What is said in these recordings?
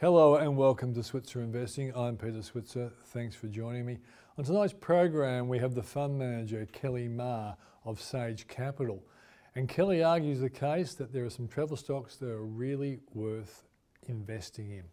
Hello and welcome to Switzer Investing. I'm Peter Switzer. Thanks for joining me. On tonight's program, we have the fund manager, Kelly Ma of Sage Capital. And Kelly argues the case that there are some travel stocks that are really worth investing in.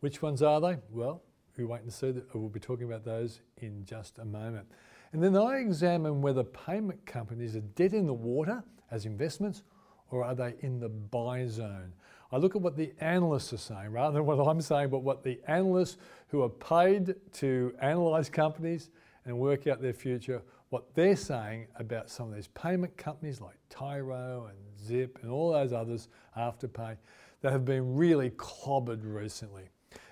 Which ones are they? Well, we wait and see. We'll be talking about those in just a moment. And then I examine whether payment companies are dead in the water as investments or are they in the buy zone? I look at what the analysts are saying rather than what I'm saying, but what the analysts who are paid to analyse companies and work out their future, what they're saying about some of these payment companies like Tyro and Zip and all those others, Afterpay, that have been really clobbered recently.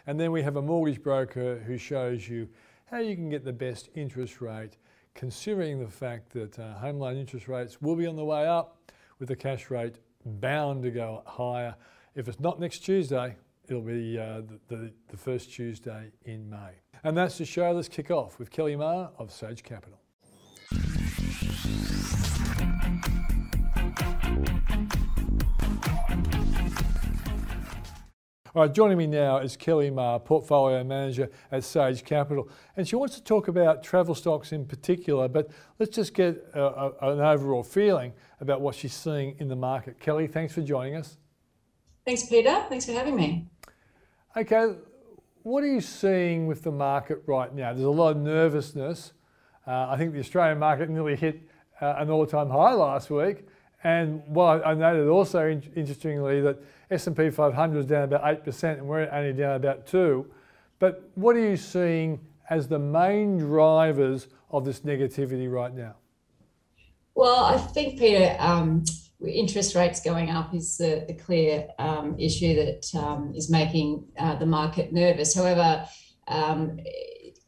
And then we have a mortgage broker who shows you how you can get the best interest rate, considering the fact that uh, home loan interest rates will be on the way up, with the cash rate bound to go higher if it's not next Tuesday, it'll be uh, the, the, the first Tuesday in May. And that's the show. Let's kick off with Kelly Ma of Sage Capital. All right, joining me now is Kelly Ma, Portfolio Manager at Sage Capital. And she wants to talk about travel stocks in particular, but let's just get a, a, an overall feeling about what she's seeing in the market. Kelly, thanks for joining us. Thanks, Peter. Thanks for having me. Okay, what are you seeing with the market right now? There's a lot of nervousness. Uh, I think the Australian market nearly hit uh, an all-time high last week. And well, I noted also in- interestingly that S&P 500 is down about 8% and we're only down about 2 But what are you seeing as the main drivers of this negativity right now? Well, I think, Peter, um, interest rates going up is the, the clear um, issue that um, is making uh, the market nervous. However, um,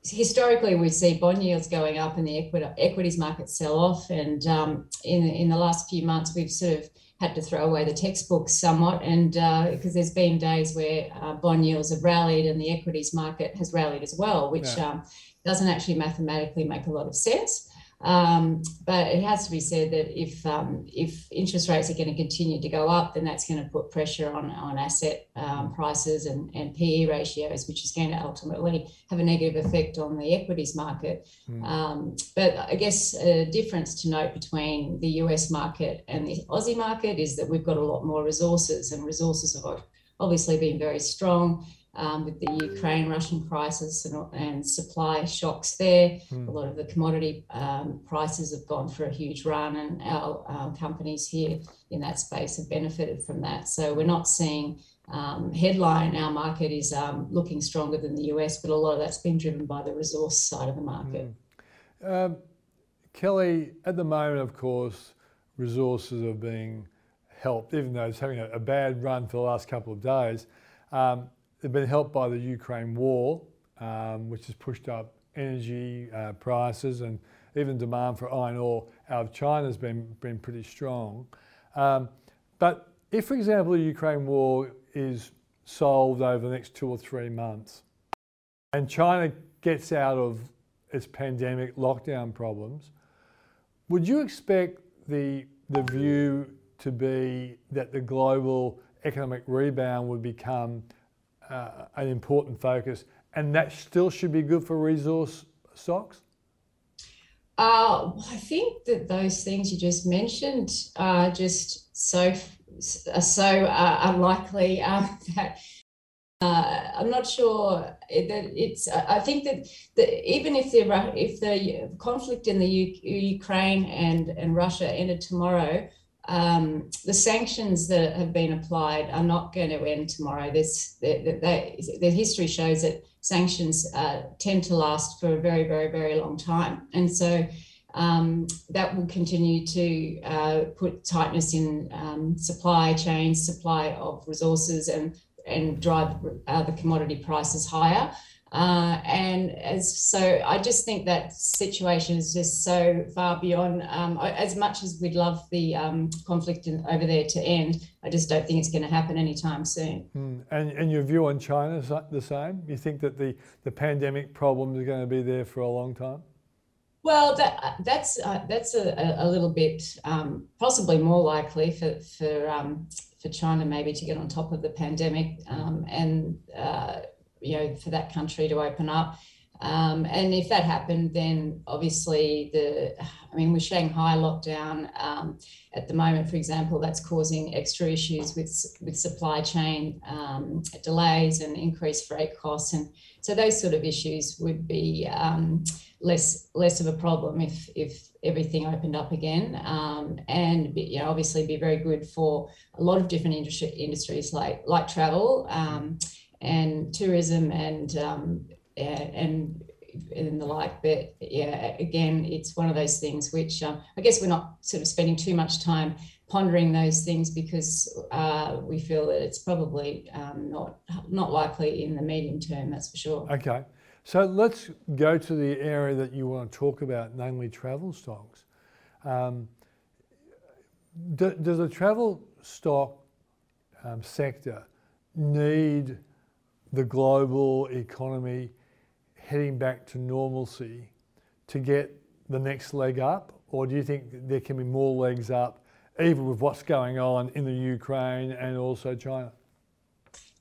historically we see bond yields going up and the equity, equities market sell off. And um, in in the last few months, we've sort of had to throw away the textbooks somewhat, and because uh, there's been days where uh, bond yields have rallied and the equities market has rallied as well, which yeah. Um, doesn't actually mathematically make a lot of sense. Um, but it has to be said that if um, if interest rates are going to continue to go up, then that's going to put pressure on on asset um, prices and, and PE ratios, which is going to ultimately have a negative effect on the equities market. Mm. but I guess a difference to note between the US market and the Aussie market is that we've got a lot more resources, and resources have obviously been very strong um, with the Ukraine Russian crisis and, and, supply shocks there. Mm. A lot of the commodity um, prices have gone for a huge run, and our um, companies here in that space have benefited from that. So we're not seeing um, headline, our market is um, looking stronger than the US, but a lot of that's been driven by the resource side of the market. Mm. Kelly, at the moment, of course, resources are being helped, even though it's having a, a bad run for the last couple of days. Um, They've been helped by the Ukraine war, um, which has pushed up energy uh, prices and even demand for iron ore out of China has been, been pretty strong. Um, but if, for example, the Ukraine war is solved over the next two or three months and China gets out of its pandemic lockdown problems, would you expect the, the view to be that the global economic rebound would become uh, an important focus, and that still should be good for resource stocks? Uh, I think that those things you just mentioned are just so are so uh, unlikely um, that uh, I'm not sure that it's. I think that, that even if the if the conflict in the U- Ukraine and and Russia ended tomorrow, um, the sanctions that have been applied are not going to end tomorrow. This the, history shows that sanctions uh, tend to last for a very, very, very long time, and so um, that will continue to uh, put tightness in um, supply chains, supply of resources, and and drive uh, the commodity prices higher. Uh, and as so, I just think that situation is just so far beyond. Um, as much as we'd love the um, conflict in, over there to end, I just don't think it's going to happen anytime soon. Mm. And, and your view on China is the same? You think that the, the pandemic problem is going to be there for a long time? Well, that that's uh, that's a, a little bit um, possibly more likely for for um, for China maybe to get on top of the pandemic, um, and uh, you know, for that country to open up. Um, and if that happened, then obviously the, I mean, with Shanghai lockdown um, at the moment, for example, that's causing extra issues with with supply chain um, delays and increased freight costs, and so those sort of issues would be um, less less of a problem if if everything opened up again, um, and be, you know, obviously be very good for a lot of different industry, industries like like travel. Um, and tourism and and and the like. But yeah, again, it's one of those things which um, I guess we're not sort of spending too much time pondering those things because uh, we feel that it's probably um, not not likely in the medium term. That's for sure. Okay, so let's go to the area that you want to talk about, namely travel stocks. Um, do, does the travel stock um, sector need the global economy heading back to normalcy to get the next leg up? Or do you think there can be more legs up, even with what's going on in the Ukraine and also China?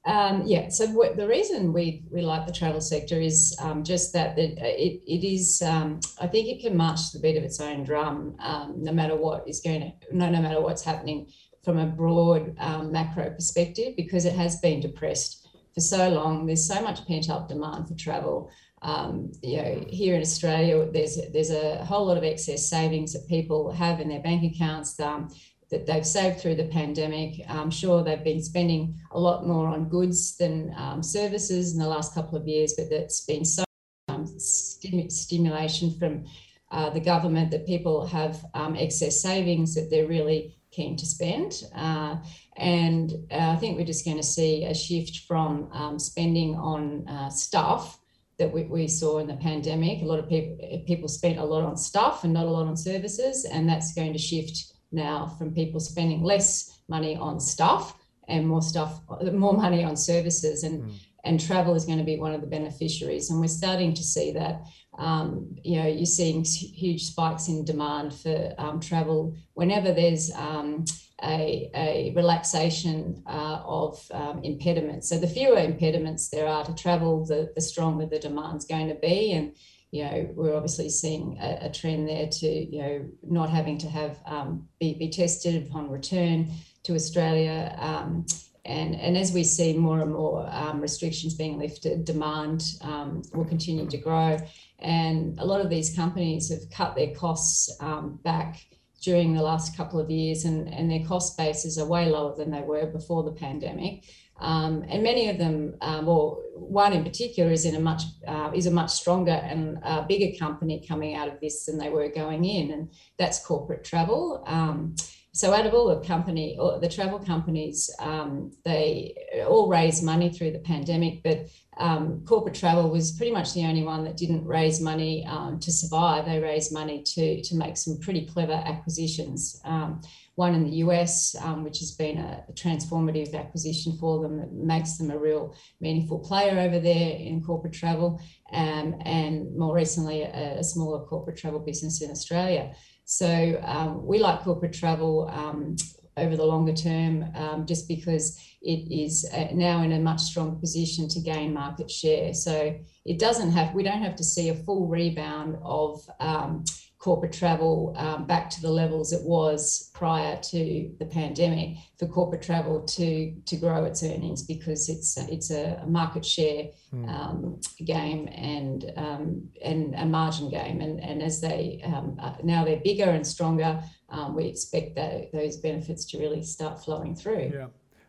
Um, yeah, so what, the reason we, we like the travel sector is um, just that it, it, it is, um, I think it can march to the beat of its own drum, um, no matter what is going to, no, no matter what's happening from a broad um, macro perspective, because it has been depressed for so long. There's so much pent up demand for travel. Um, you know, here in Australia, there's there's a whole lot of excess savings that people have in their bank accounts um, that they've saved through the pandemic. I'm sure they've been spending a lot more on goods than um, services in the last couple of years, but that's been so um, stim- stimulation from uh, the government that people have um, excess savings that they're really keen to spend. Uh, and uh, I think we're just going to see a shift from um, spending on uh, stuff that we, we saw in the pandemic. A lot of people people spent a lot on stuff and not a lot on services, and that's going to shift now from people spending less money on stuff and more stuff, more money on services, and mm. and travel is going to be one of the beneficiaries. And we're starting to see that. Um, you know, you're seeing huge spikes in demand for um, travel whenever there's um, a, a relaxation uh, of um, impediments. So the fewer impediments there are to travel, the, the stronger the demand's going to be. And, you know, we're obviously seeing a, a trend there to, you know, not having to have um, be, be tested upon return to Australia. Um, and, and as we see more and more um, restrictions being lifted, demand um, will continue to grow. And a lot of these companies have cut their costs um, back during the last couple of years, and, and their cost bases are way lower than they were before the pandemic. Um, and many of them, um, or one in particular, is in a much uh, is a much stronger and uh, bigger company coming out of this than they were going in, and that's corporate travel. Um, so out of all the company, the travel companies, um, they all raised money through the pandemic, but um, corporate travel was pretty much the only one that didn't raise money um, to survive. They raised money to to make some pretty clever acquisitions. Um, one in the US, um, which has been a, a, transformative acquisition for them that makes them a real meaningful player over there in corporate travel, um, and more recently, a, a smaller corporate travel business in Australia. So um, we like corporate travel um, over the longer term um, just because it is uh, now in a much stronger position to gain market share. So it doesn't have, we don't have to see a full rebound of um, corporate travel um, back to the levels it was prior to the pandemic for corporate travel to to grow its earnings because it's it's a market share mm. um, game and um, and a margin game. And and as they um, uh, now they're bigger and stronger um, we expect that those benefits to really start flowing through. Yeah.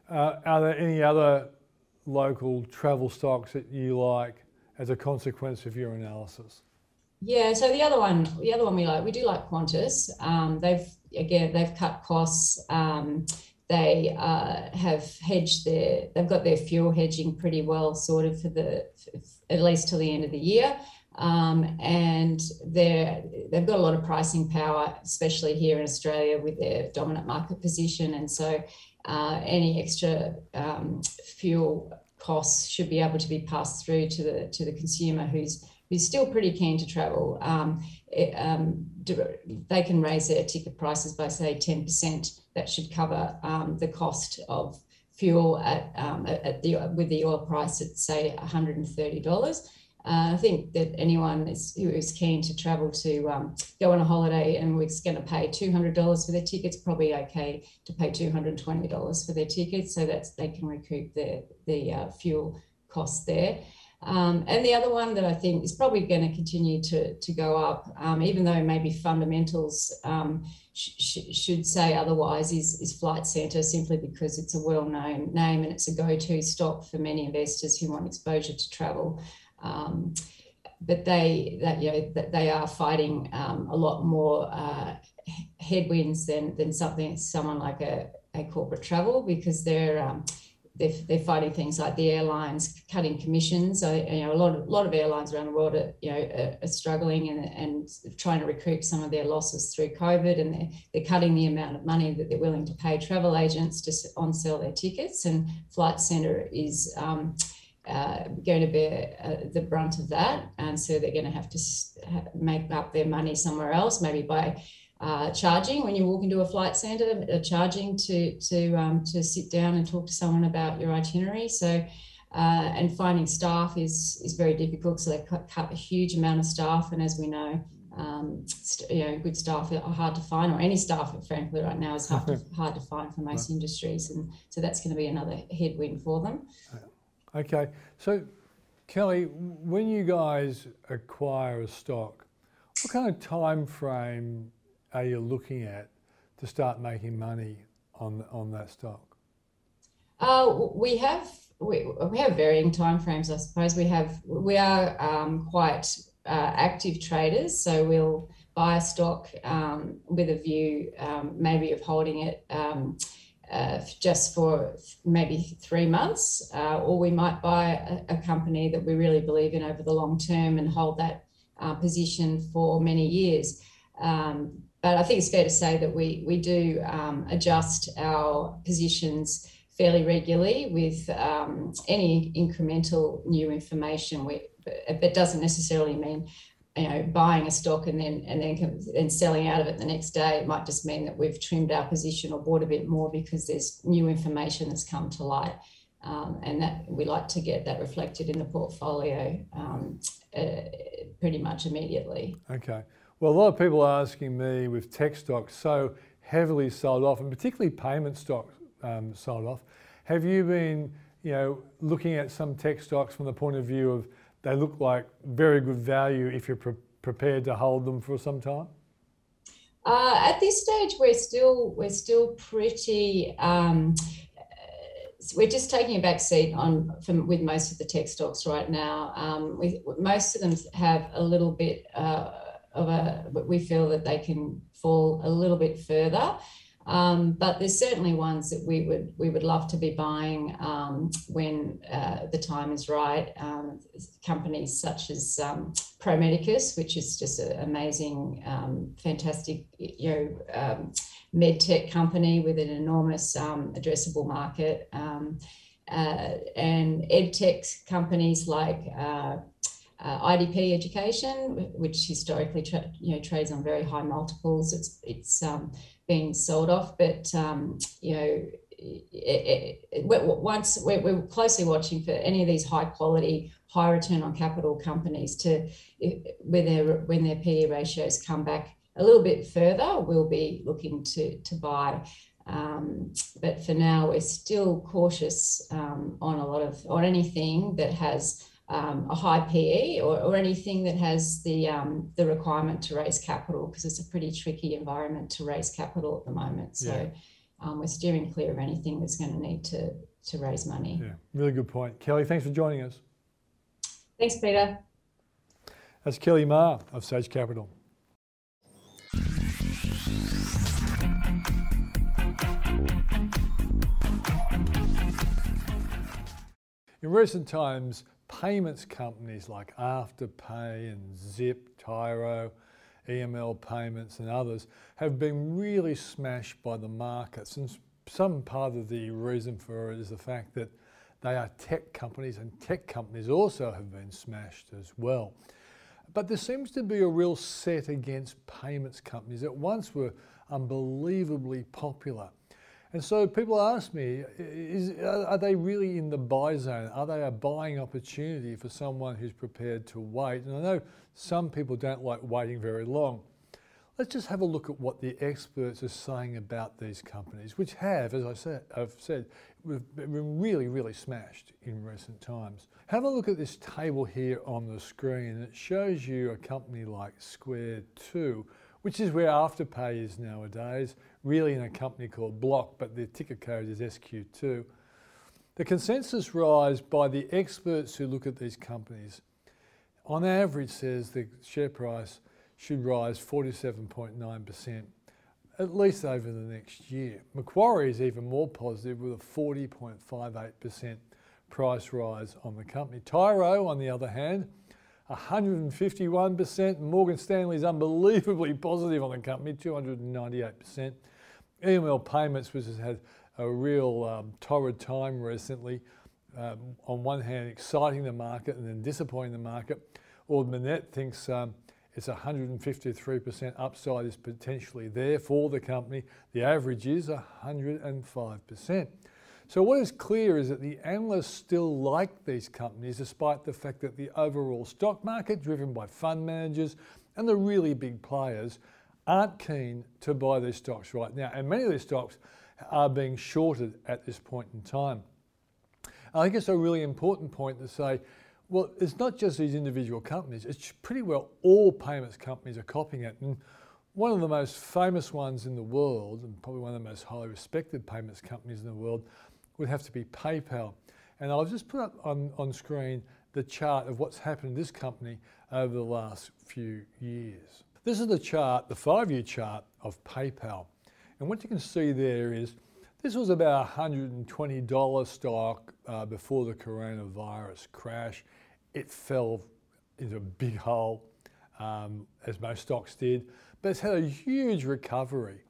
Uh, are there any other local travel stocks that you like as a consequence of your analysis yeah, so the other one, the other one we like, we do like Qantas. Um, they've again, they've cut costs. Um, they uh, have hedged their, they've got their fuel hedging pretty well sorted for the, at least till the end of the year. Um, and they're, they've got a lot of pricing power, especially here in Australia with their dominant market position. And so uh, any extra um, fuel costs should be able to be passed through to the to the consumer who's who's still pretty keen to travel, um, it, um, they can raise their ticket prices by say 10%. That should cover um, the cost of fuel at, um, at the with the oil price at say $130. Uh, I think that anyone is, who is keen to travel to um, go on a holiday and was going to pay $200 for their tickets, probably okay to pay $220 for their tickets, so that they can recoup the the uh, fuel costs there. Um, and the other one that I think is probably going to continue to, to go up, um, even though maybe fundamentals um, sh- sh- should say otherwise, is, is Flight Centre simply because it's a well known name and it's a go to stock for many investors who want exposure to travel. Um, but they that you know that they are fighting um, a lot more uh, headwinds than than something someone like a, a corporate travel because they're um, they're, they're fighting things like the airlines cutting commissions. You know, a lot of, lot of airlines around the world are, you know, are, are, struggling and, and trying to recoup some of their losses through COVID. And they're, they're cutting the amount of money that they're willing to pay travel agents to on sell their tickets. And Flight Centre is um, uh, going to bear uh, the brunt of that. And so they're going to have to make up their money somewhere else, maybe by uh, charging when you walk into a flight centre, uh, charging to to um, to sit down and talk to someone about your itinerary. So, uh, and finding staff is is very difficult. So they cut, cut a huge amount of staff, and as we know, um, st- you know, good staff are hard to find, or any staff, frankly, right now is hard to, hard to find for most right. industries, and so that's going to be another headwind for them. Okay, so Kelly, when you guys acquire a stock, what kind of time frame are you looking at to start making money on on that stock? Uh, we have we, we have varying timeframes, I suppose. We have we are um, quite uh, active traders, so we'll buy a stock um, with a view um, maybe of holding it um, uh, just for maybe three months, uh, or we might buy a, a, company that we really believe in over the long term and hold that uh, position for many years. Um, but I think it's fair to say that we we do um, adjust our positions fairly regularly with um, any incremental new information. We, but doesn't necessarily mean you know buying a stock and then and then and selling out of it the next day. It might just mean that we've trimmed our position or bought a bit more because there's new information that's come to light. Um, and that we like to get that reflected in the portfolio um, uh, pretty much immediately. Okay. Well, a lot of people are asking me with tech stocks so heavily sold off, and particularly payment stocks um, sold off. Have you been, you know, looking at some tech stocks from the point of view of they look like very good value if you're pre- prepared to hold them for some time? Uh, at this stage, we're still we're still pretty. Um, we're just taking a back seat on from with most of the tech stocks right now. Um, we, most of them have a little bit. Uh, of a, we feel that they can fall a little bit further. Um, but there's certainly ones that we would we would love to be buying um, when uh, the time is right. Um, companies such as um, Pro which is just an amazing, um, fantastic, you know, um, med tech company with an enormous addressable market, uh, and ed tech companies like. Uh, uh, IDP Education, which historically tra- you know trades on very high multiples. It's it's um, sold off, but um, you know. It, it, it, once we're, we're, closely watching for any of these high quality, high return on capital companies to when their when their PE ratios come back a little bit further, we'll be looking to to buy. Um, but for now, we're still cautious um, on a lot of on anything that has um, a high PE or, or anything that has the um, the requirement to raise capital because it's a pretty tricky environment to raise capital at the moment. So yeah. um, we're steering clear of anything that's going to need to to raise money. Yeah, really good point, Kelly. Thanks for joining us. Thanks, Peter. That's Kelly Ma of Sage Capital. In recent times, payments companies like Afterpay and Zip, Tyro, EML Payments and others have been really smashed by the markets. And some part of the reason for it is the fact that they are tech companies and tech companies also have been smashed as well. But there seems to be a real set against payments companies that once were unbelievably popular. And so people ask me, is, are they really in the buy zone? Are they a buying opportunity for someone who's prepared to wait? And I know some people don't like waiting very long. Let's just have a look at what the experts are saying about these companies, which have, as I said, I've said, been really, really smashed in recent times. Have a look at this table here on the screen. It shows you a company like Square 2, which is where Afterpay is nowadays, really in a company called Block, but the ticker code is SQ2. The consensus rise by the experts who look at these companies on average says the share price should rise 47.9%, at least over the next year. Macquarie is even more positive with a 40.58% price rise on the company. Tyro, on the other hand, 151%. Morgan Stanley is unbelievably positive on the company, 298%. EML Payments, which has had a real um, torrid time recently, um, on one hand exciting the market and then disappointing the market. Ord Minnett thinks um, it's 153% upside is potentially there for the company. The average is 105%. So what is clear is that the analysts still like these companies despite the fact that the overall stock market driven by fund managers and the really big players aren't keen to buy these stocks right now. And many of these stocks are being shorted at this point in time. I think it's a really important point to say well, it's not just these individual companies, it's pretty well all payments companies are copying it. And one of the most famous ones in the world, and probably one of the most highly respected payments companies in the world, would have to be PayPal. And I'll just put up on, on screen the chart of what's happened in this company over the last few years. This is the chart, the five year chart of PayPal. And what you can see there is this was about $120 stock uh, before the coronavirus crash. It fell into a big hole, um, as most stocks did, but it's had a huge recovery.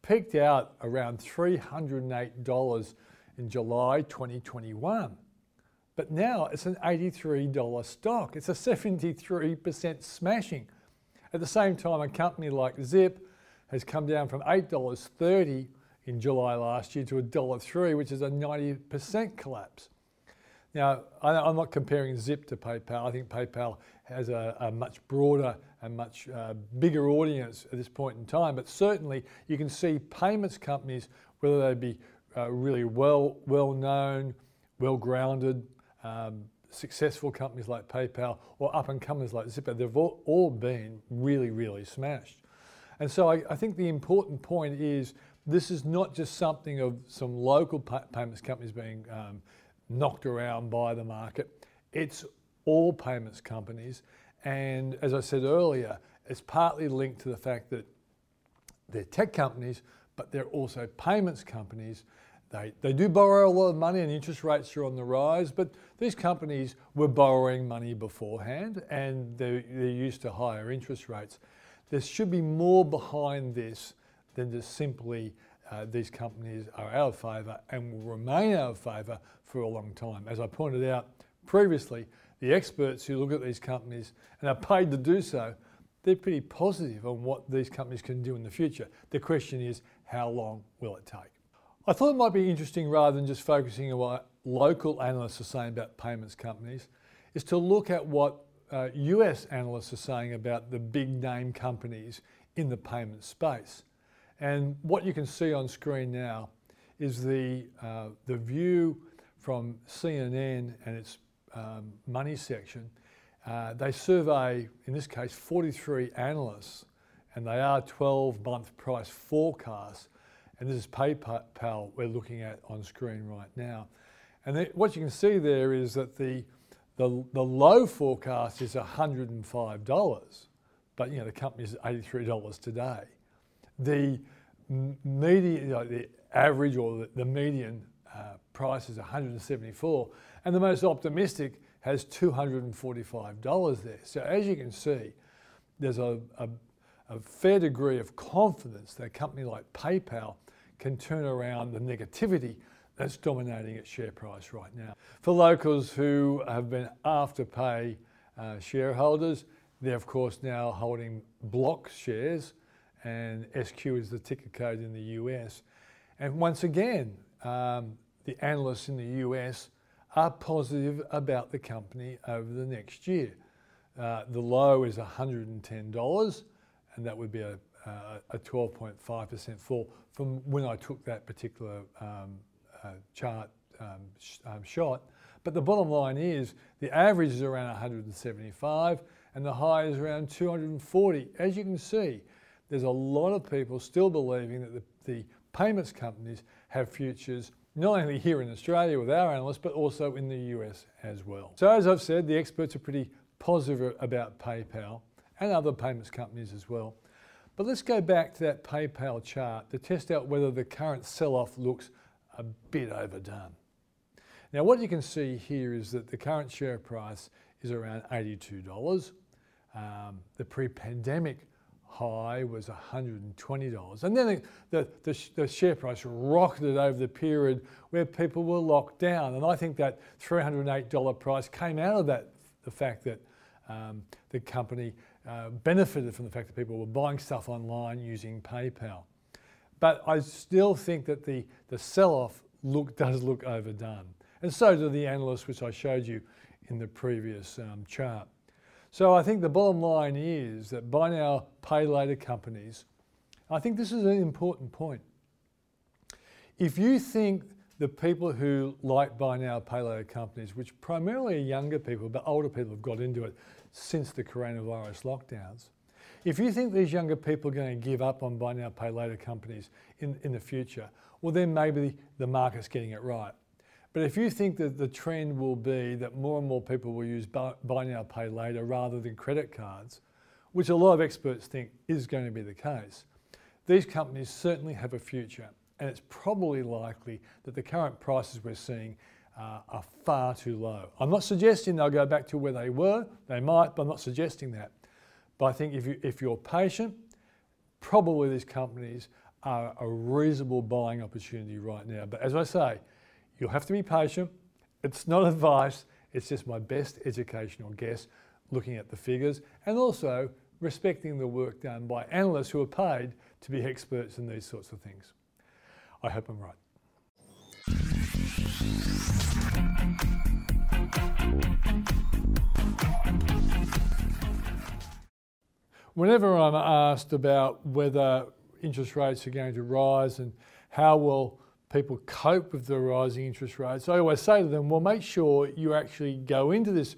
Peaked out around $308 in July 2021. But now it's an $83 stock. It's a 73% smashing. At the same time, a company like Zip has come down from $8.30 in July last year to $1.03, which is a 90% collapse. Now, I'm not comparing Zip to PayPal. I think PayPal has a, a much broader and much uh, bigger audience at this point in time, but certainly you can see payments companies, whether they be uh, really well, well known, well grounded, um, successful companies like PayPal or up and comers like Zipper, they've all, all, been really, really smashed. And so I, I, think the important point is this is not just something of some local payments companies being um, knocked around by the market. It's all payments companies. And as I said earlier, it's partly linked to the fact that they're tech companies, but they're also payments companies. They, they do borrow a lot of money and interest rates are on the rise, but these companies were borrowing money beforehand and they're, they're used to higher interest rates. There should be more behind this than just simply uh, these companies are out of favour and will remain out of favour for a long time. As I pointed out previously, the experts who look at these companies and are paid to do so, they're pretty positive on what these companies can do in the future. The question is, how long will it take? I thought it might be interesting rather than just focusing on what local analysts are saying about payments companies, is to look at what uh, US analysts are saying about the big name companies in the payment space. And what you can see on screen now is the, uh, the view from CNN and its um, money section. Uh, they survey, in this case, 43 analysts, and they are 12 month price forecasts. And this is PayPal we're looking at on screen right now. And what you can see there is that the, the, the low forecast is $105, but you know the company is $83 today the median, you know, the average or the, the median uh, price is 174, and the most optimistic has $245 there. So as you can see, there's a, a, a fair degree of confidence that a company like PayPal can turn around the negativity that's dominating its share price right now. For locals who have been Afterpay uh, shareholders, they're of course now holding block shares and SQ is the ticker code in the US. And once again, um, the analysts in the US are positive about the company over the next year. Uh, the low is $110, and that would be a, a 12.5% fall from when I took that particular um, uh, chart um, sh um, shot. But the bottom line is the average is around 175 and the high is around 240. As you can see, there's a lot of people still believing that the, the payments companies have futures not only here in Australia with our analysts, but also in the US as well. So as I've said, the experts are pretty positive about PayPal and other payments companies as well. But let's go back to that PayPal chart to test out whether the current sell-off looks a bit overdone. Now what you can see here is that the current share price is around $82. Um, the pre-pandemic high was $120. And then the, the, the, share price rocketed over the period where people were locked down. And I think that $308 price came out of that, the fact that um, the company uh, benefited from the fact that people were buying stuff online using PayPal. But I still think that the, the sell-off look, does look overdone. And so do the analysts, which I showed you in the previous um, chart. So I think the bottom line is that buy now, pay later companies, I think this is an important point. If you think the people who like buy now, pay later companies, which primarily are younger people, but older people have got into it since the coronavirus lockdowns, if you think these younger people are going to give up on buy now, pay later companies in, in the future, well, then maybe the market's getting it right. But if you think that the trend will be that more and more people will use buy, now, pay later rather than credit cards, which a lot of experts think is going to be the case, these companies certainly have a future. And it's probably likely that the current prices we're seeing uh, are far too low. I'm not suggesting they'll go back to where they were. They might, but I'm not suggesting that. But I think if, you, if you're patient, probably these companies are a reasonable buying opportunity right now. But as I say, You'll have to be patient. It's not advice, it's just my best educational guess looking at the figures and also respecting the work done by analysts who are paid to be experts in these sorts of things. I hope I'm right. Whenever I'm asked about whether interest rates are going to rise and how will people cope with the rising interest rates, I always say to them, well, make sure you actually go into this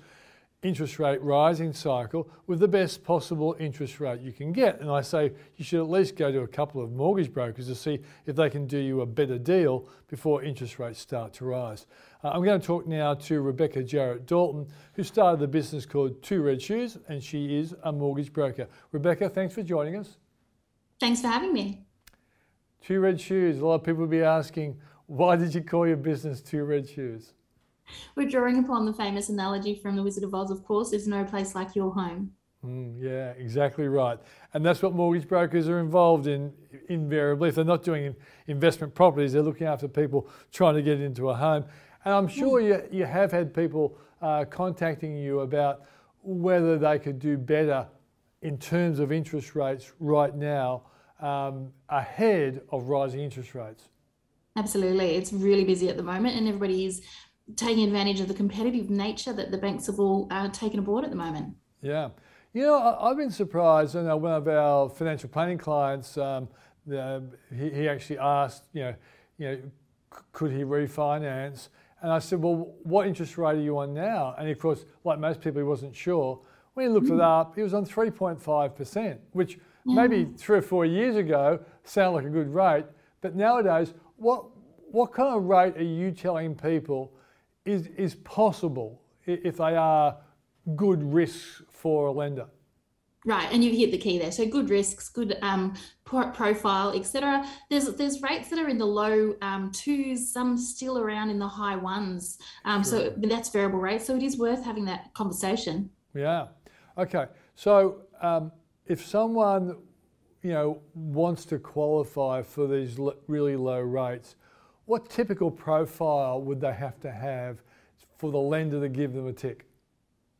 interest rate rising cycle with the best possible interest rate you can get. And I say you should at least go to a couple of mortgage brokers to see if they can do you a better deal before interest rates start to rise. Uh, I'm going to talk now to Rebecca Jarrett Dalton, who started the business called Two Red Shoes, and she is a mortgage broker. Rebecca, thanks for joining us. Thanks for having me. Two red shoes. A lot of people will be asking, why did you call your business Two Red Shoes? We're drawing upon the famous analogy from The Wizard of Oz, of course, there's no place like your home. Mm, yeah, exactly right. And that's what mortgage brokers are involved in invariably. If they're not doing investment properties, they're looking after people trying to get into a home. And I'm sure you, you have had people uh, contacting you about whether they could do better in terms of interest rates right now um, ahead of rising interest rates. Absolutely. It's really busy at the moment, and everybody is taking advantage of the competitive nature that the banks have all uh, taken aboard at the moment. Yeah. You know, I, have been surprised. You know, one of our financial planning clients, um, uh, he, he, actually asked, you know, you know, could he refinance? And I said, well, what interest rate are you on now? And of course, like most people, he wasn't sure. When he looked mm. it up, he was on 3.5%, which maybe three or four years ago sounded like a good rate, but nowadays, what what kind of rate are you telling people is is possible if they are good risks for a lender? Right, and you've hit the key there. So good risks, good um, profile, etc. There's there's rates that are in the low um, twos, some still around in the high ones. Um, sure. So that's variable rate. So it is worth having that conversation. Yeah. Okay. So um, if someone you know wants to qualify for these really low rates, what typical profile would they have to have for the lender to give them a tick?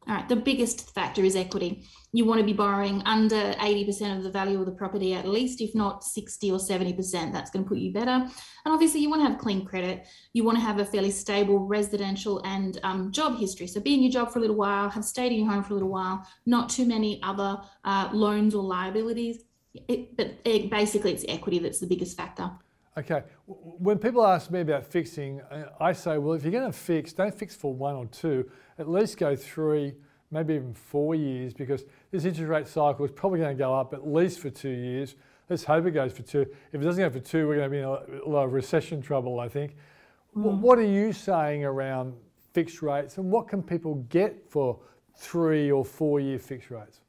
All right, the biggest factor is equity. You want to be borrowing under 80% of the value of the property at least, if not 60 or 70%. That's going to put you better. And obviously, you want to have clean credit. You want to have a fairly stable residential and um, job history. So, be in your job for a little while, have stayed in your home for a little while, not too many other uh, loans or liabilities. It, but it, basically, it's equity that's the biggest factor. Okay. When people ask me about fixing, uh, I say, well, if you're going to fix, don't fix for one or two, at least go three, maybe even four years, because this interest rate cycle is probably going to go up at least for two years. Let's hope it goes for two. If it doesn't go for two, we're going to be in a lot of recession trouble, I think. Mm. What are you saying around fixed rates and what can people get for three or four year fixed rates?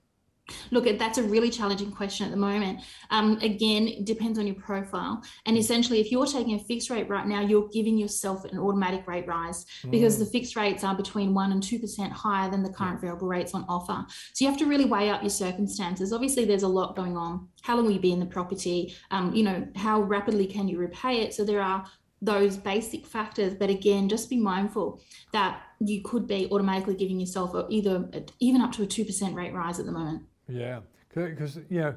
Look, that's a really challenging question at the moment. Um, again, it depends on your profile. And essentially, if you're taking a fixed rate right now, you're giving yourself an automatic rate rise because mm. the fixed rates are between 1% and 2% higher than the current variable rates on offer. So you have to really weigh up your circumstances. Obviously, there's a lot going on. How long will you be in the property? Um, you know, how rapidly can you repay it? So there are those basic factors but again just be mindful that you could be automatically giving yourself either even up to a 2% rate rise at the moment yeah, because you know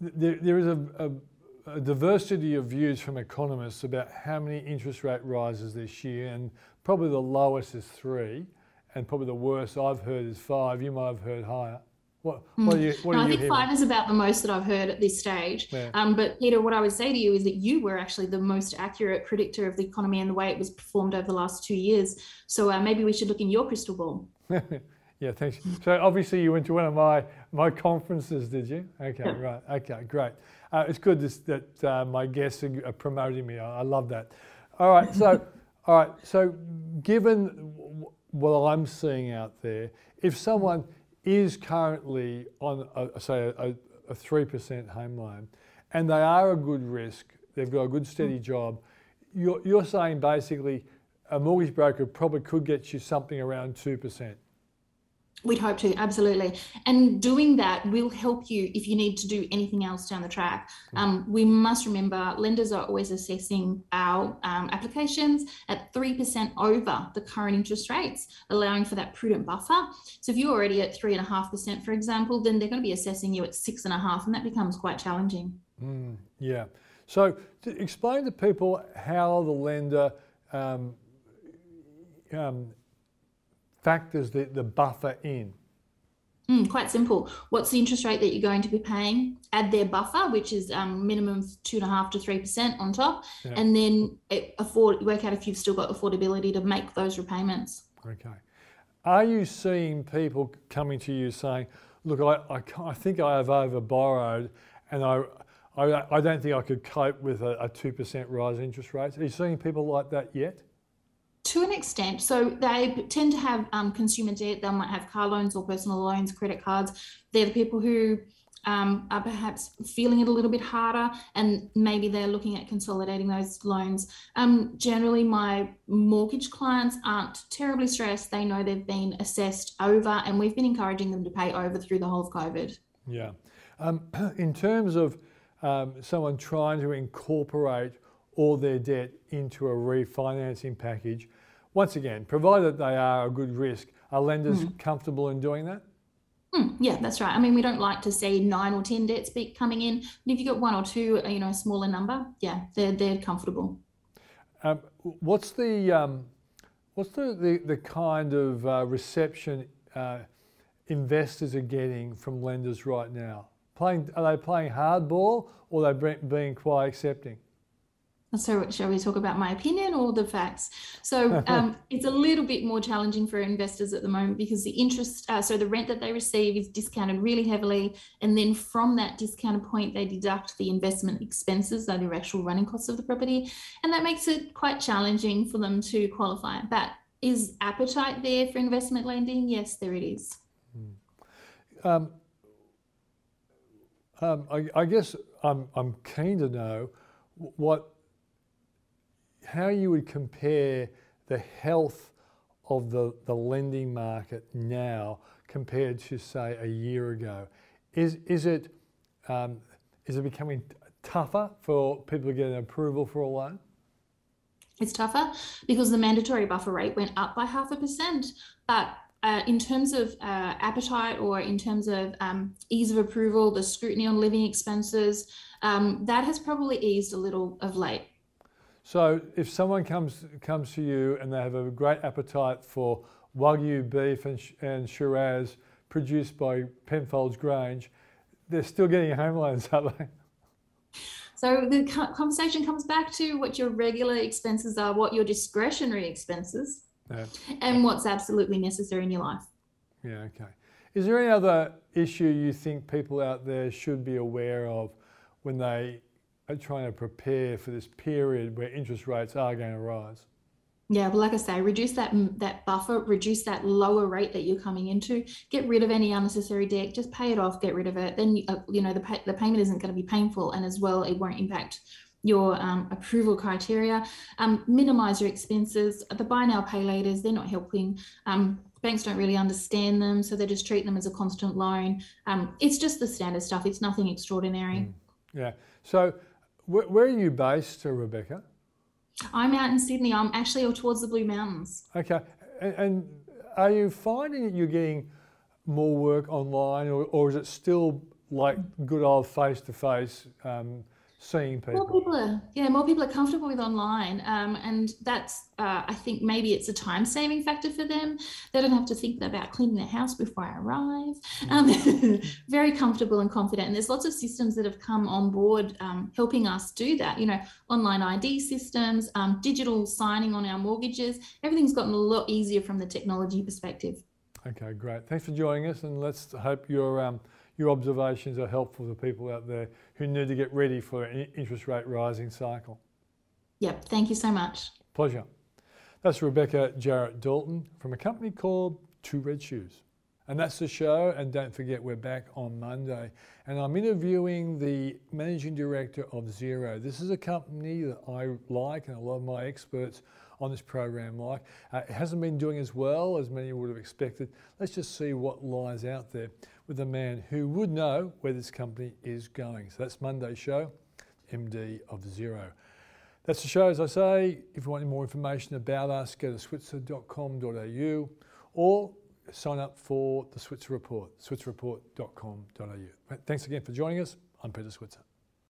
there, there is a, a, a, diversity of views from economists about how many interest rate rises this year, and probably the lowest is three, and probably the worst I've heard is five. You might have heard higher. What, what are you, what no, I think hearing? five is about the most that I've heard at this stage. Yeah. Um, but Peter, what I would say to you is that you were actually the most accurate predictor of the economy and the way it was performed over the last two years. So uh, maybe we should look in your crystal ball. Yeah, thanks. So obviously you went to one of my my conferences, did you? Okay, right. Okay, great. Uh, it's good this, that uh, my guests are promoting me. I, I, love that. All right, so all right, so given what I'm seeing out there, if someone is currently on, a, say, a three percent home loan, and they are a good risk, they've got a good steady job, you're, you're saying basically a mortgage broker probably could get you something around two percent. We'd hope to, absolutely. And doing that will help you if you need to do anything else down the track. Mm. Um, we must remember lenders are always assessing our um, applications at 3% over the current interest rates, allowing for that prudent buffer. So if you're already at 3.5%, for example, then they're going to be assessing you at 6.5, and that becomes quite challenging. Mm, yeah. So to explain to people how the lender um, um, factors the, the buffer in? Mm, quite simple. What's the interest rate that you're going to be paying? Add their buffer, which is um, minimum two and a half to three percent on top, yeah. and then afford work out if you've still got affordability to make those repayments. Okay. Are you seeing people coming to you saying, "Look, I, I, I think I have overborrowed, and I, I, I don't think I could cope with a two percent rise in interest rates"? Are you seeing people like that yet? To an extent. So they tend to have um, consumer debt. They might have car loans or personal loans, credit cards. They're the people who um, are perhaps feeling it a little bit harder and maybe they're looking at consolidating those loans. Um, generally, my mortgage clients aren't terribly stressed. They know they've been assessed over, and we've been encouraging them to pay over through the whole of COVID. Yeah. Um, in terms of um, someone trying to incorporate all their debt into a refinancing package, once again, provided they are a good risk, are lenders mm. comfortable in doing that? Mm, yeah, that's right. I mean, we don't like to see nine or ten debts be coming in, but if you've got one or two, uh, you know, a smaller number, yeah, they're they're comfortable. Um, what's the um, what's the, the, the kind of uh, reception uh, investors are getting from lenders right now? Playing are they playing hardball or are they being quite accepting? So, shall we talk about my opinion or the facts? So, um, it's a little bit more challenging for investors at the moment because the interest, uh, so the rent that they receive is discounted really heavily. And then from that discounted point, they deduct the investment expenses, so the actual running costs of the property. And that makes it quite challenging for them to qualify. But is appetite there for investment lending? Yes, there it is. Hmm. Um, um, I, I guess I'm, I'm keen to know what how you would compare the health of the, the lending market now compared to, say, a year ago. Is, is, it, um, is it becoming tougher for people to get an approval for a loan? It's tougher because the mandatory buffer rate went up by half a percent, but uh, in terms of uh, appetite or in terms of um, ease of approval, the scrutiny on living expenses, um, that has probably eased a little of late. So if someone comes comes to you and they have a great appetite for Wagyu beef and, and Shiraz produced by Penfolds Grange, they're still getting home loans, aren't they? So the conversation comes back to what your regular expenses are, what your discretionary expenses, yeah. and what's absolutely necessary in your life. Yeah, okay. Is there any other issue you think people out there should be aware of when they trying to prepare for this period where interest rates are going to rise? Yeah, well, like I say, reduce that that buffer, reduce that lower rate that you're coming into. Get rid of any unnecessary debt. Just pay it off. Get rid of it. Then uh, you know the pay, the payment isn't going to be painful, and as well, it won't impact your um, approval criteria. Um, minimize your expenses. The buy now, pay laters, they're not helping. Um, banks don't really understand them, so they just treat them as a constant loan. Um, it's just the standard stuff. It's nothing extraordinary. Mm, yeah. So, wh- where are you based, uh, Rebecca? I'm out in Sydney. I'm actually towards the Blue Mountains. Okay. And, and are you finding that you're getting more work online, or, or is it still like good old face to face? Seeing people. More people are, yeah, more people are comfortable with online, um, and that's, uh, I think, maybe it's a time saving factor for them. They don't have to think about cleaning their house before I arrive. Mm. Um, very comfortable and confident, and there's lots of systems that have come on board um, helping us do that. You know, online ID systems, um, digital signing on our mortgages. Everything's gotten a lot easier from the technology perspective. Okay, great. Thanks for joining us, and let's hope you're um, your observations are helpful to people out there who need to get ready for an interest rate rising cycle. Yep, thank you so much. Pleasure. That's Rebecca Jarrett Dalton from a company called Two Red Shoes. And that's the show. And don't forget, we're back on Monday. And I'm interviewing the managing director of Xero. This is a company that I like, and a lot of my experts on this program like. Uh, it hasn't been doing as well as many would have expected. Let's just see what lies out there with a man who would know where this company is going. So that's Monday's show, MD of Xero. That's the show, as I say. If you want any more information about us, go to switzer.com.au or sign up for the Switzer Report, switzerreport.com.au. Thanks again for joining us. I'm Peter Switzer.